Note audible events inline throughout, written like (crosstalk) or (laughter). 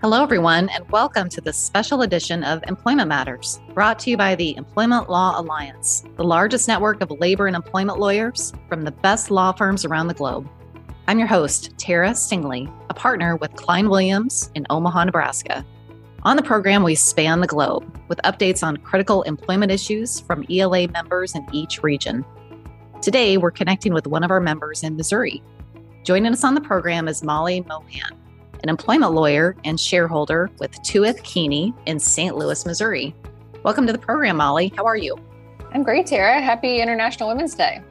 Hello, everyone, and welcome to this special edition of Employment Matters, brought to you by the Employment Law Alliance, the largest network of labor and employment lawyers from the best law firms around the globe. I'm your host, Tara Stingley, a partner with Cline Williams in Omaha, Nebraska. On the program, we span the globe with updates on critical employment issues from ELA members in each region. Today, we're connecting with one of our members in Missouri. Joining us on the program is Molly Mohan an employment lawyer and shareholder with Tueth Keeney in St. Louis, Missouri. Welcome to the program, Molly. How are you? I'm great, Tara. Happy International Women's Day.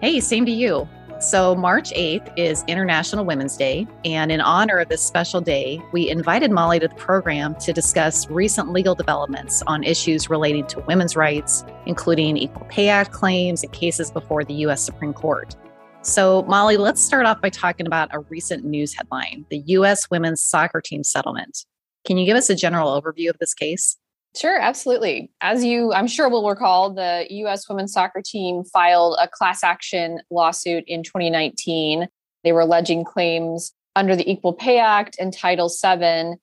Hey, same to you. So, March 8th is International Women's Day. And in honor of this special day, we invited Molly to the program to discuss recent legal developments on issues relating to women's rights, including Equal Pay Act claims and cases before the U.S. Supreme Court. So, Molly, let's start off by talking about a recent news headline the U.S. women's soccer team settlement. Can you give us a general overview of this case? Sure, absolutely. As you, I'm sure, will recall, the U.S. women's soccer team filed a class action lawsuit in 2019. They were alleging claims under the Equal Pay Act and Title VII.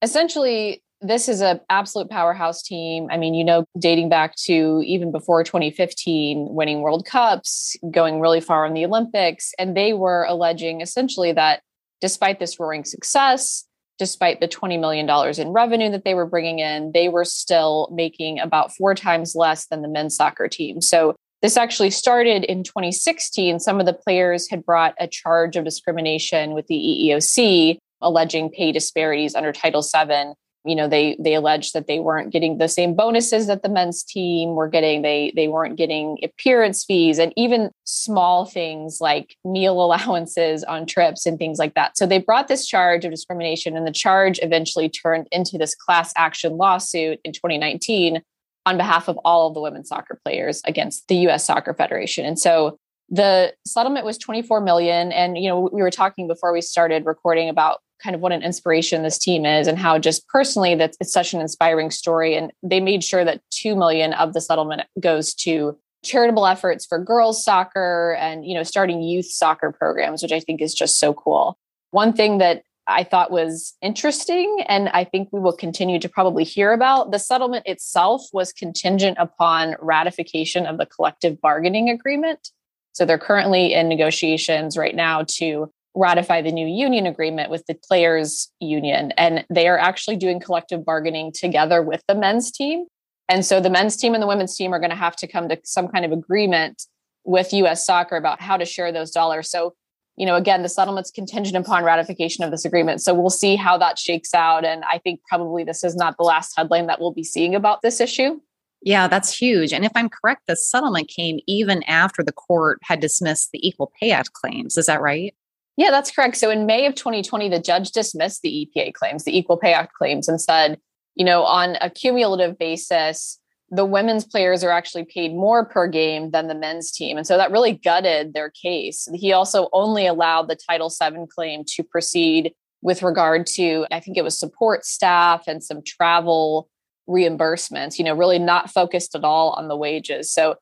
Essentially, this is an absolute powerhouse team. I mean, you know, dating back to even before 2015, winning World Cups, going really far in the Olympics. And they were alleging essentially that despite this roaring success, despite the $20 million in revenue that they were bringing in, they were still making about four times less than the men's soccer team. So this actually started in 2016. Some of the players had brought a charge of discrimination with the EEOC, alleging pay disparities under Title VII you know they they alleged that they weren't getting the same bonuses that the men's team were getting. They they weren't getting appearance fees and even small things like meal (laughs) allowances on trips and things like that. So they brought this charge of discrimination and the charge eventually turned into this class action lawsuit in 2019 on behalf of all of the women's soccer players against the US Soccer Federation. And so the settlement was 24 million. And you know we were talking before we started recording about kind of what an inspiration this team is and how just personally that it's such an inspiring story. And they made sure that 2 million of the settlement goes to charitable efforts for girls soccer and you know starting youth soccer programs which i think is just so cool. One thing that i thought was interesting and i think we will continue to probably hear about the settlement itself was contingent upon ratification of the collective bargaining agreement. So they're currently in negotiations right now to ratify the new union agreement with the players union and they are actually doing collective bargaining together with the men's team and so the men's team and the women's team are going to have to come to some kind of agreement with US soccer about how to share those dollars so you know again the settlement's contingent upon ratification of this agreement so we'll see how that shakes out and i think probably this is not the last headline that we'll be seeing about this issue yeah, that's huge. And if I'm correct, the settlement came even after the court had dismissed the Equal Pay Act claims. Is that right? Yeah, that's correct. So in May of 2020, the judge dismissed the EPA claims, the Equal Pay Act claims, and said, you know, on a cumulative basis, the women's players are actually paid more per game than the men's team. And so that really gutted their case. He also only allowed the Title VII claim to proceed with regard to, I think it was support staff and some travel reimbursements, you know, really not focused at all on the wages. So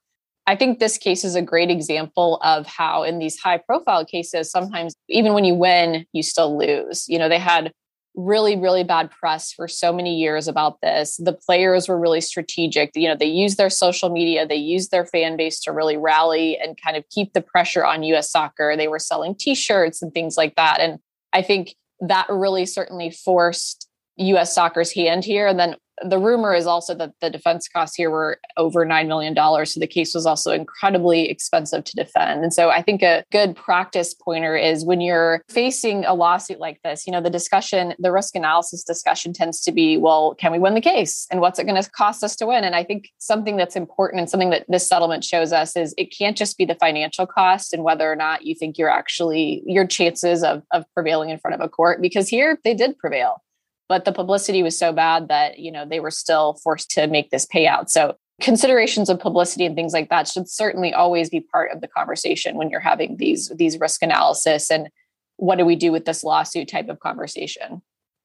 I think this case is a great example of how, in these high profile cases, sometimes even when you win, you still lose. You know, they had really, really bad press for so many years about this. The players were really strategic. You know, they used their social media, they used their fan base to really rally and kind of keep the pressure on US soccer. They were selling t shirts and things like that. And I think that really certainly forced US soccer's hand here. And then the rumor is also that the defense costs here were over $9 million. So the case was also incredibly expensive to defend. And so I think a good practice pointer is when you're facing a lawsuit like this, you know, the discussion, the risk analysis discussion tends to be, well, can we win the case? And what's it going to cost us to win? And I think something that's important and something that this settlement shows us is it can't just be the financial cost and whether or not you think you're actually your chances of, of prevailing in front of a court, because here they did prevail but the publicity was so bad that you know they were still forced to make this payout. So considerations of publicity and things like that should certainly always be part of the conversation when you're having these these risk analysis and what do we do with this lawsuit type of conversation.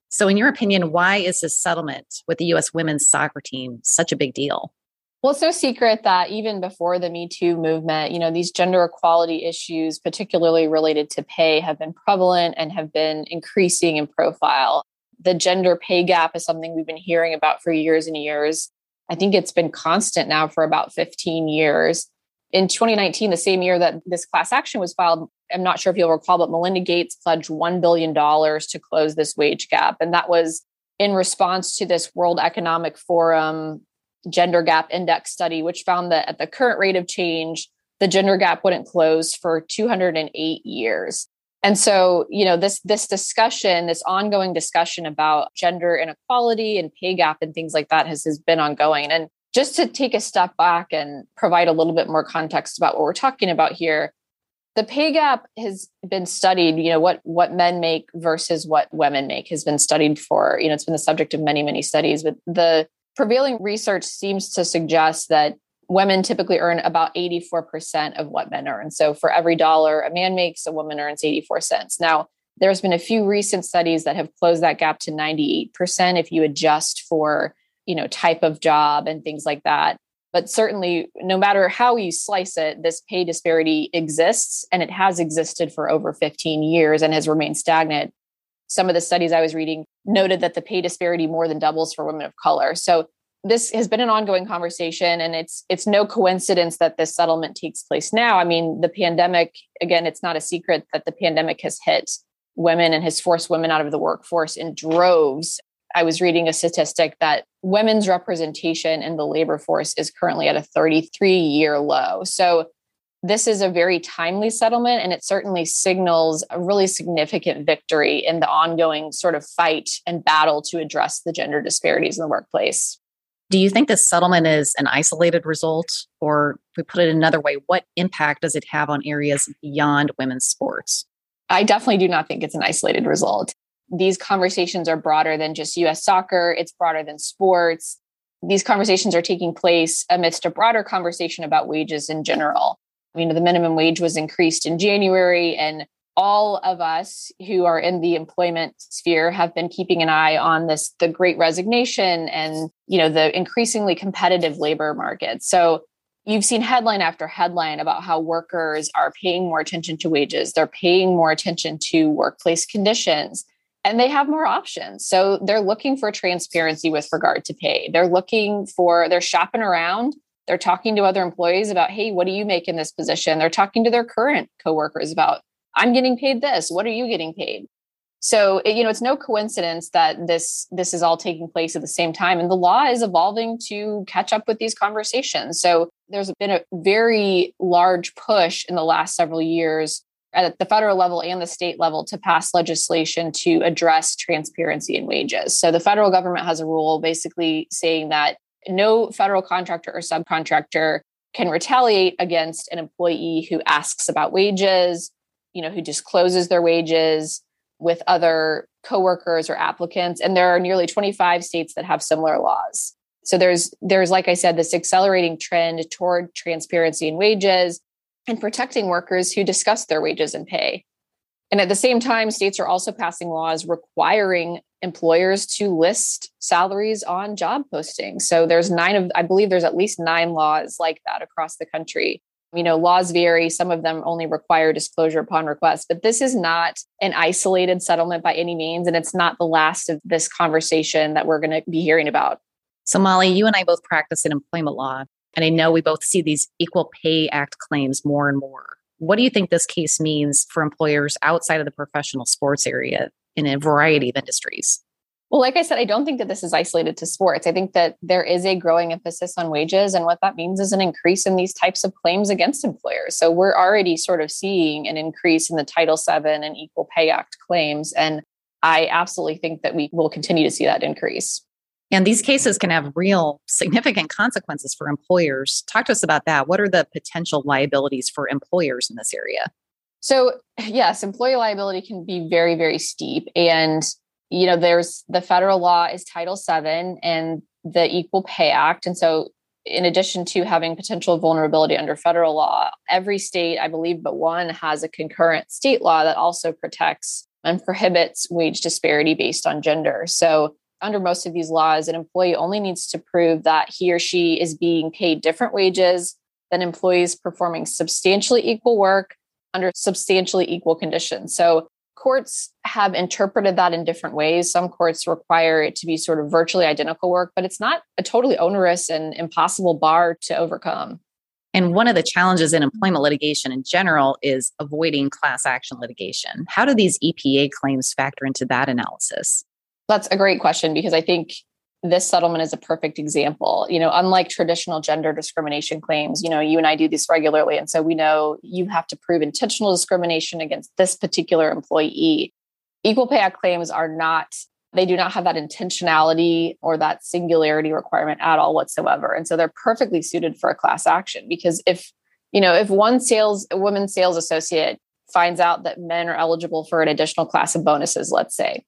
So in your opinion why is this settlement with the US women's soccer team such a big deal? Well, it's no secret that even before the Me Too movement, you know, these gender equality issues, particularly related to pay, have been prevalent and have been increasing in profile The gender pay gap is something we've been hearing about for years and years. I think it's been constant now for about 15 years. In 2019, the same year that this class action was filed, I'm not sure if you'll recall, but Melinda Gates pledged $1 billion to close this wage gap. And that was in response to this World Economic Forum gender gap index study, which found that at the current rate of change, the gender gap wouldn't close for 208 years. And so, you know, this this discussion, this ongoing discussion about gender inequality and pay gap and things like that has, has been ongoing. And just to take a step back and provide a little bit more context about what we're talking about here, the pay gap has been studied, you know, what what men make versus what women make has been studied for, you know, it's been the subject of many, many studies, but the prevailing research seems to suggest that women typically earn about 84% of what men earn. So for every dollar a man makes, a woman earns 84 cents. Now, there's been a few recent studies that have closed that gap to 98% if you adjust for, you know, type of job and things like that. But certainly, no matter how you slice it, this pay disparity exists and it has existed for over 15 years and has remained stagnant. Some of the studies I was reading noted that the pay disparity more than doubles for women of color. So this has been an ongoing conversation and it's it's no coincidence that this settlement takes place now. I mean the pandemic again it's not a secret that the pandemic has hit women and has forced women out of the workforce in droves. I was reading a statistic that women's representation in the labor force is currently at a 33 year low. So this is a very timely settlement and it certainly signals a really significant victory in the ongoing sort of fight and battle to address the gender disparities in the workplace do you think this settlement is an isolated result? Or if we put it another way, what impact does it have on areas beyond women's sports? I definitely do not think it's an isolated result. These conversations are broader than just US soccer, it's broader than sports. These conversations are taking place amidst a broader conversation about wages in general. I mean, the minimum wage was increased in January, and all of us who are in the employment sphere have been keeping an eye on this the great resignation and you know the increasingly competitive labor market. So you've seen headline after headline about how workers are paying more attention to wages. They're paying more attention to workplace conditions and they have more options. So they're looking for transparency with regard to pay. They're looking for they're shopping around. They're talking to other employees about hey what do you make in this position? They're talking to their current coworkers about I'm getting paid this. What are you getting paid? So it, you know, it's no coincidence that this this is all taking place at the same time, and the law is evolving to catch up with these conversations. So there's been a very large push in the last several years at the federal level and the state level to pass legislation to address transparency in wages. So the federal government has a rule basically saying that no federal contractor or subcontractor can retaliate against an employee who asks about wages you know, who discloses their wages with other coworkers or applicants. And there are nearly 25 states that have similar laws. So there's there's like I said, this accelerating trend toward transparency in wages and protecting workers who discuss their wages and pay. And at the same time, states are also passing laws requiring employers to list salaries on job postings. So there's nine of, I believe there's at least nine laws like that across the country you know laws vary. Some of them only require disclosure upon request but this is not an isolated settlement by any means and it's not the last of this conversation that we're going to be hearing about. So molly you and i both practice in employment law and i know we both see these equal pay act claims more and more. What do you think this case means for employers outside of the professional sports area in a variety of industries well, like I said, I don't think that this is isolated to sports. I think that there is a growing emphasis on wages. And what that means is an increase in these types of claims against employers. So we're already sort of seeing an increase in the Title VII and Equal Pay Act claims. And I absolutely think that we will continue to see that increase. And these cases can have real significant consequences for employers. Talk to us about that. What are the potential liabilities for employers in this area? So, yes, employee liability can be very, very steep. And you know, there's the federal law is Title VII and the Equal Pay Act. And so, in addition to having potential vulnerability under federal law, every state, I believe, but one has a concurrent state law that also protects and prohibits wage disparity based on gender. So, under most of these laws, an employee only needs to prove that he or she is being paid different wages than employees performing substantially equal work under substantially equal conditions. So, courts have interpreted that in different ways. Some courts require it to be sort of virtually identical work, but it's not a totally onerous and impossible bar to overcome. And one of the challenges in employment litigation in general is avoiding class action litigation. How do these EPA claims factor into that analysis? That's a great question because I think this settlement is a perfect example. You know, unlike traditional gender discrimination claims, you know, you and I do this regularly. And so we know you have to prove intentional discrimination against this particular employee. Equal Pay Act claims are not, they do not have that intentionality or that singularity requirement at all whatsoever. And so they're perfectly suited for a class action because if, you know, if one sales, a woman sales associate finds out that men are eligible for an additional class of bonuses, let's say,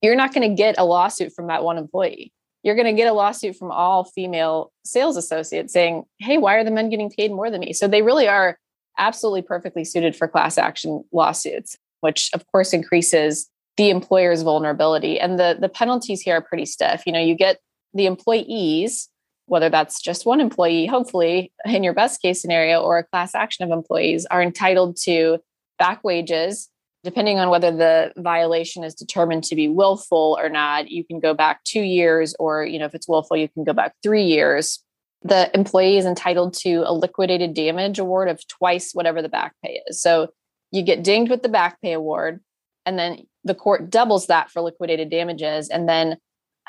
you're not going to get a lawsuit from that one employee you're going to get a lawsuit from all female sales associates saying, Hey, why are the men getting paid more than me? So they really are absolutely perfectly suited for class action lawsuits, which of course increases the employer's vulnerability. And the, the penalties here are pretty stiff. You know, you get the employees, whether that's just one employee, hopefully in your best case scenario, or a class action of employees, are entitled to back wages depending on whether the violation is determined to be willful or not you can go back two years or you know if it's willful you can go back three years. The employee is entitled to a liquidated damage award of twice whatever the back pay is. So you get dinged with the back pay award and then the court doubles that for liquidated damages and then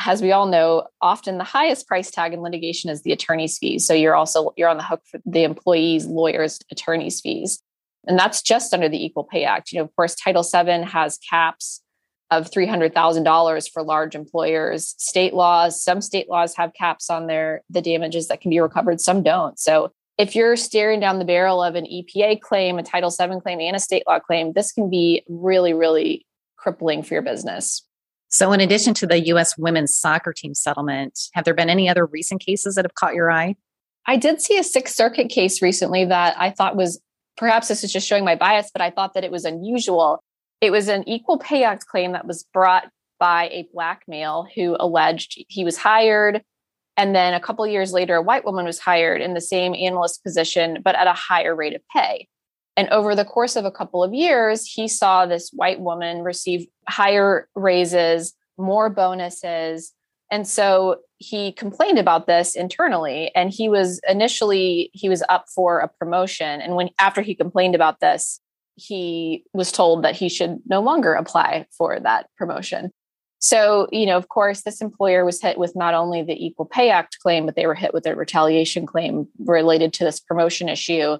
as we all know often the highest price tag in litigation is the attorney's fees. So you're also you're on the hook for the employee's lawyer's attorney's fees and that's just under the Equal Pay Act. You know, of course, Title VII has caps of $300,000 for large employers. State laws, some state laws have caps on their the damages that can be recovered, some don't. So if you're staring down the barrel of an EPA claim, a Title VII claim, and a state law claim, this can be really, really crippling for your business. So, in addition to the U.S. women's soccer team settlement, have there been any other recent cases that have caught your eye? I did see a Sixth Circuit case recently that I thought was perhaps this is just showing my bias, but I thought that it was unusual. It was an Equal Pay Act claim that was brought by a black male who alleged he was hired. And then a couple years later, a white woman was hired in the same analyst position, but at a higher rate of pay. And over the course of a couple of years, he saw this white woman receive higher raises, more bonuses, and so he complained about this internally and he was initially he was up for a promotion and when after he complained about this he was told that he should no longer apply for that promotion. So you know of course this employer was hit with not only the equal pay act claim but they were hit with a retaliation claim related to this promotion issue.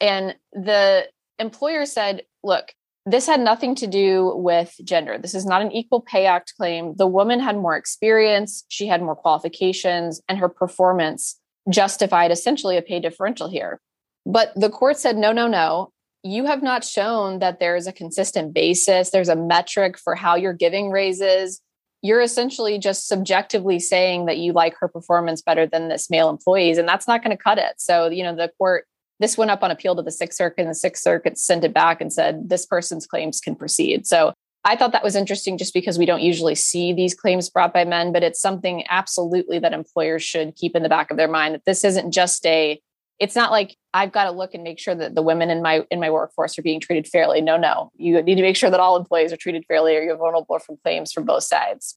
And the employer said look this had nothing to do with gender. This is not an Equal Pay Act claim. The woman had more experience, she had more qualifications, and her performance justified essentially a pay differential here. But the court said, no, no, no. You have not shown that there is a consistent basis, there's a metric for how you're giving raises. You're essentially just subjectively saying that you like her performance better than this male employee's, and that's not going to cut it. So, you know, the court this went up on appeal to the Sixth Circuit, and the Sixth Circuit sent it back and said this person's claims can proceed. So I thought that was interesting just because we don't usually see these claims brought by men, but it's something absolutely that employers should keep in the back of their mind that this isn't just a it's not like I've got to look and make sure that the women in my in my workforce are being treated fairly. No, no. You need to make sure that all employees are treated fairly or you're vulnerable from claims from both sides.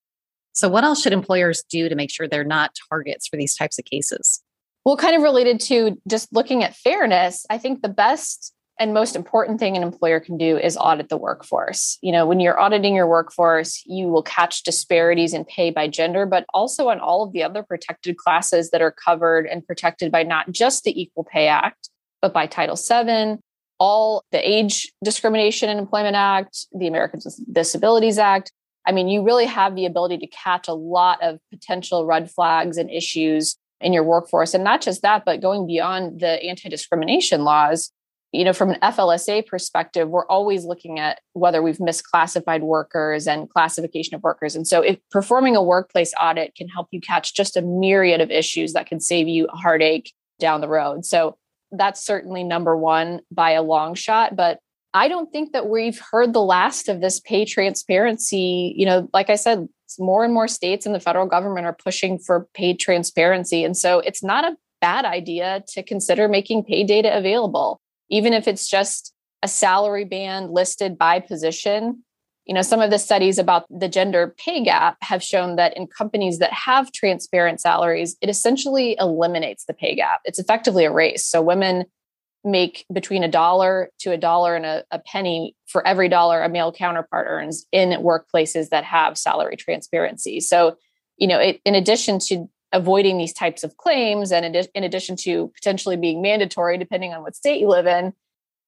So what else should employers do to make sure they're not targets for these types of cases? Well, kind of related to just looking at fairness, I think the best and most important thing an employer can do is audit the workforce. You know, when you're auditing your workforce, you will catch disparities in pay by gender, but also on all of the other protected classes that are covered and protected by not just the Equal Pay Act, but by Title VII, all the Age Discrimination and Employment Act, the Americans with Disabilities Act. I mean, you really have the ability to catch a lot of potential red flags and issues in your workforce. And not just that, but going beyond the anti discrimination laws, you know, from an FLSA perspective, we're always looking at whether we've misclassified workers and classification of workers. And so, if performing a workplace audit can help you catch just a myriad of issues that can save you a heartache down the road. So, that's certainly number one by a long shot. But I don't think that we've heard the last of this pay transparency. You know, like I said, more and more states and the federal government are pushing for paid transparency. And so it's not a bad idea to consider making pay data available, even if it's just a salary band listed by position. you know, some of the studies about the gender pay gap have shown that in companies that have transparent salaries, it essentially eliminates the pay gap. It's effectively a race. So women make between a dollar to a dollar and a, a penny for every dollar a male counterpart earns in workplaces that have salary transparency. So, you know, it, in addition to avoiding these types of claims and in addition to potentially being mandatory depending on what state you live in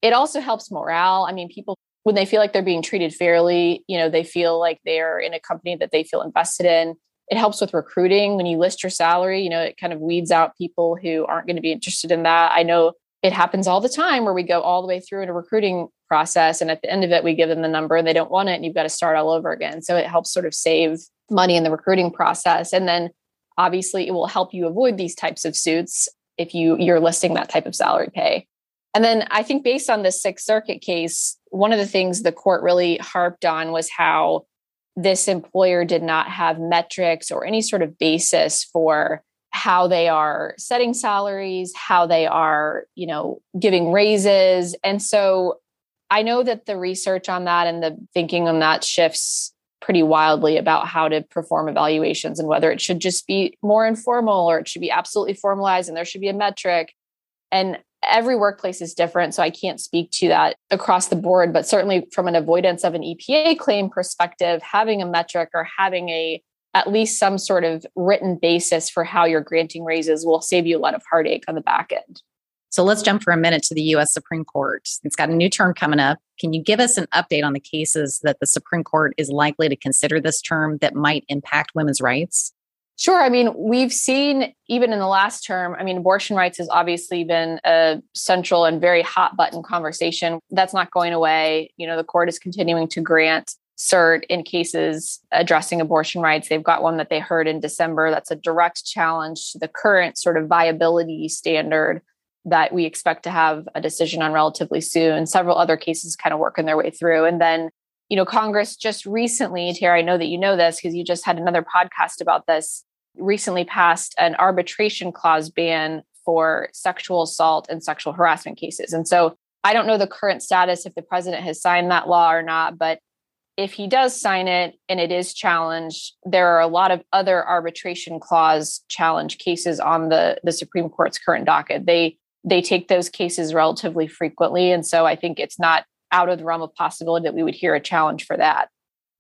it also helps morale i mean people when they feel like they're being treated fairly, you know, they feel like they're in a company that they feel invested in. It helps with recruiting. When you list your salary, you know, it kind of weeds out people who aren't going to be interested in that. I know it happens all the time where we go all the way through in a recruiting process and at the end of it we give them the number and they don't want it and you've got to start all over again. So it helps sort of save money in the recruiting process and then obviously it will help you avoid these types of suits if you you're listing that type of salary pay. And then I think based on the Sixth Circuit case, one of the things the court really harped on was how this employer did not have metrics or any sort of basis for how they are setting salaries, how they are, you know, giving raises. And so I know that the research on that and the thinking on that shifts pretty wildly about how to perform evaluations and whether it should just be more informal or it should be absolutely formalized and there should be a metric. And every workplace is different. So I can't speak to that across the board, but certainly from an avoidance of an EPA claim perspective, having a metric or having a at least some sort of written basis for how you're granting raises will save you a lot of heartache on the back end. So let's jump for a minute to the US Supreme Court. It's got a new term coming up. Can you give us an update on the cases that the Supreme Court is likely to consider this term that might impact women's rights? Sure. I mean, we've seen even in the last term, I mean, abortion rights has obviously been a central and very hot button conversation. That's not going away. You know, the court is continuing to grant cert in cases addressing abortion rights. They've got one that they heard in December that's a direct challenge to the current sort of viability standard that we expect to have a decision on relatively soon. Several other cases kind of working their way through. And then you know, Congress just recently, Tara, I know that you know this because you just had another podcast about this, recently passed an arbitration clause ban for sexual assault and sexual harassment cases. And so I don't know the current status if the president has signed that law or not, but if he does sign it and it is challenged, there are a lot of other arbitration clause challenge cases on the, the Supreme Court's current docket. They they take those cases relatively frequently. And so I think it's not out of the realm of possibility that we would hear a challenge for that.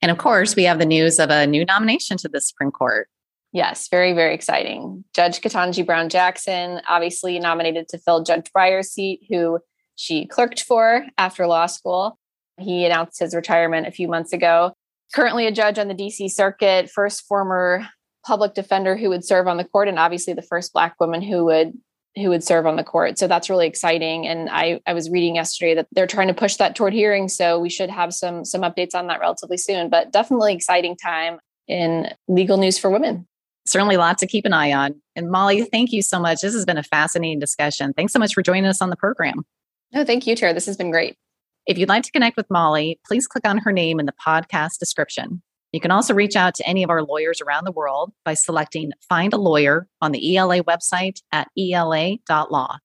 And of course, we have the news of a new nomination to the Supreme Court. Yes, very, very exciting. Judge Ketanji Brown Jackson, obviously nominated to fill Judge Breyer's seat, who she clerked for after law school. He announced his retirement a few months ago. Currently a judge on the DC Circuit, first former public defender who would serve on the court, and obviously the first Black woman who would who would serve on the court. So that's really exciting. And I, I was reading yesterday that they're trying to push that toward hearing. So we should have some some updates on that relatively soon. But definitely exciting time in legal news for women. Certainly lots to keep an eye on. And Molly, thank you so much. This has been a fascinating discussion. Thanks so much for joining us on the program. No, thank you, Tara. This has been great. If you'd like to connect with Molly, please click on her name in the podcast description. You can also reach out to any of our lawyers around the world by selecting Find a Lawyer on the ELA website at ela.law.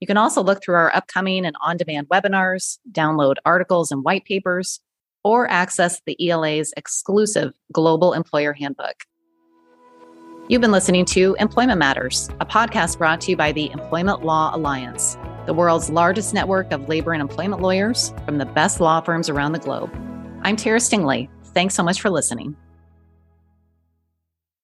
You can also look through our upcoming and on demand webinars, download articles and white papers, or access the ELA's exclusive Global Employer Handbook. You've been listening to Employment Matters, a podcast brought to you by the Employment Law Alliance, the world's largest network of labor and employment lawyers from the best law firms around the globe. I'm Tara Stingley. Thanks so much for listening.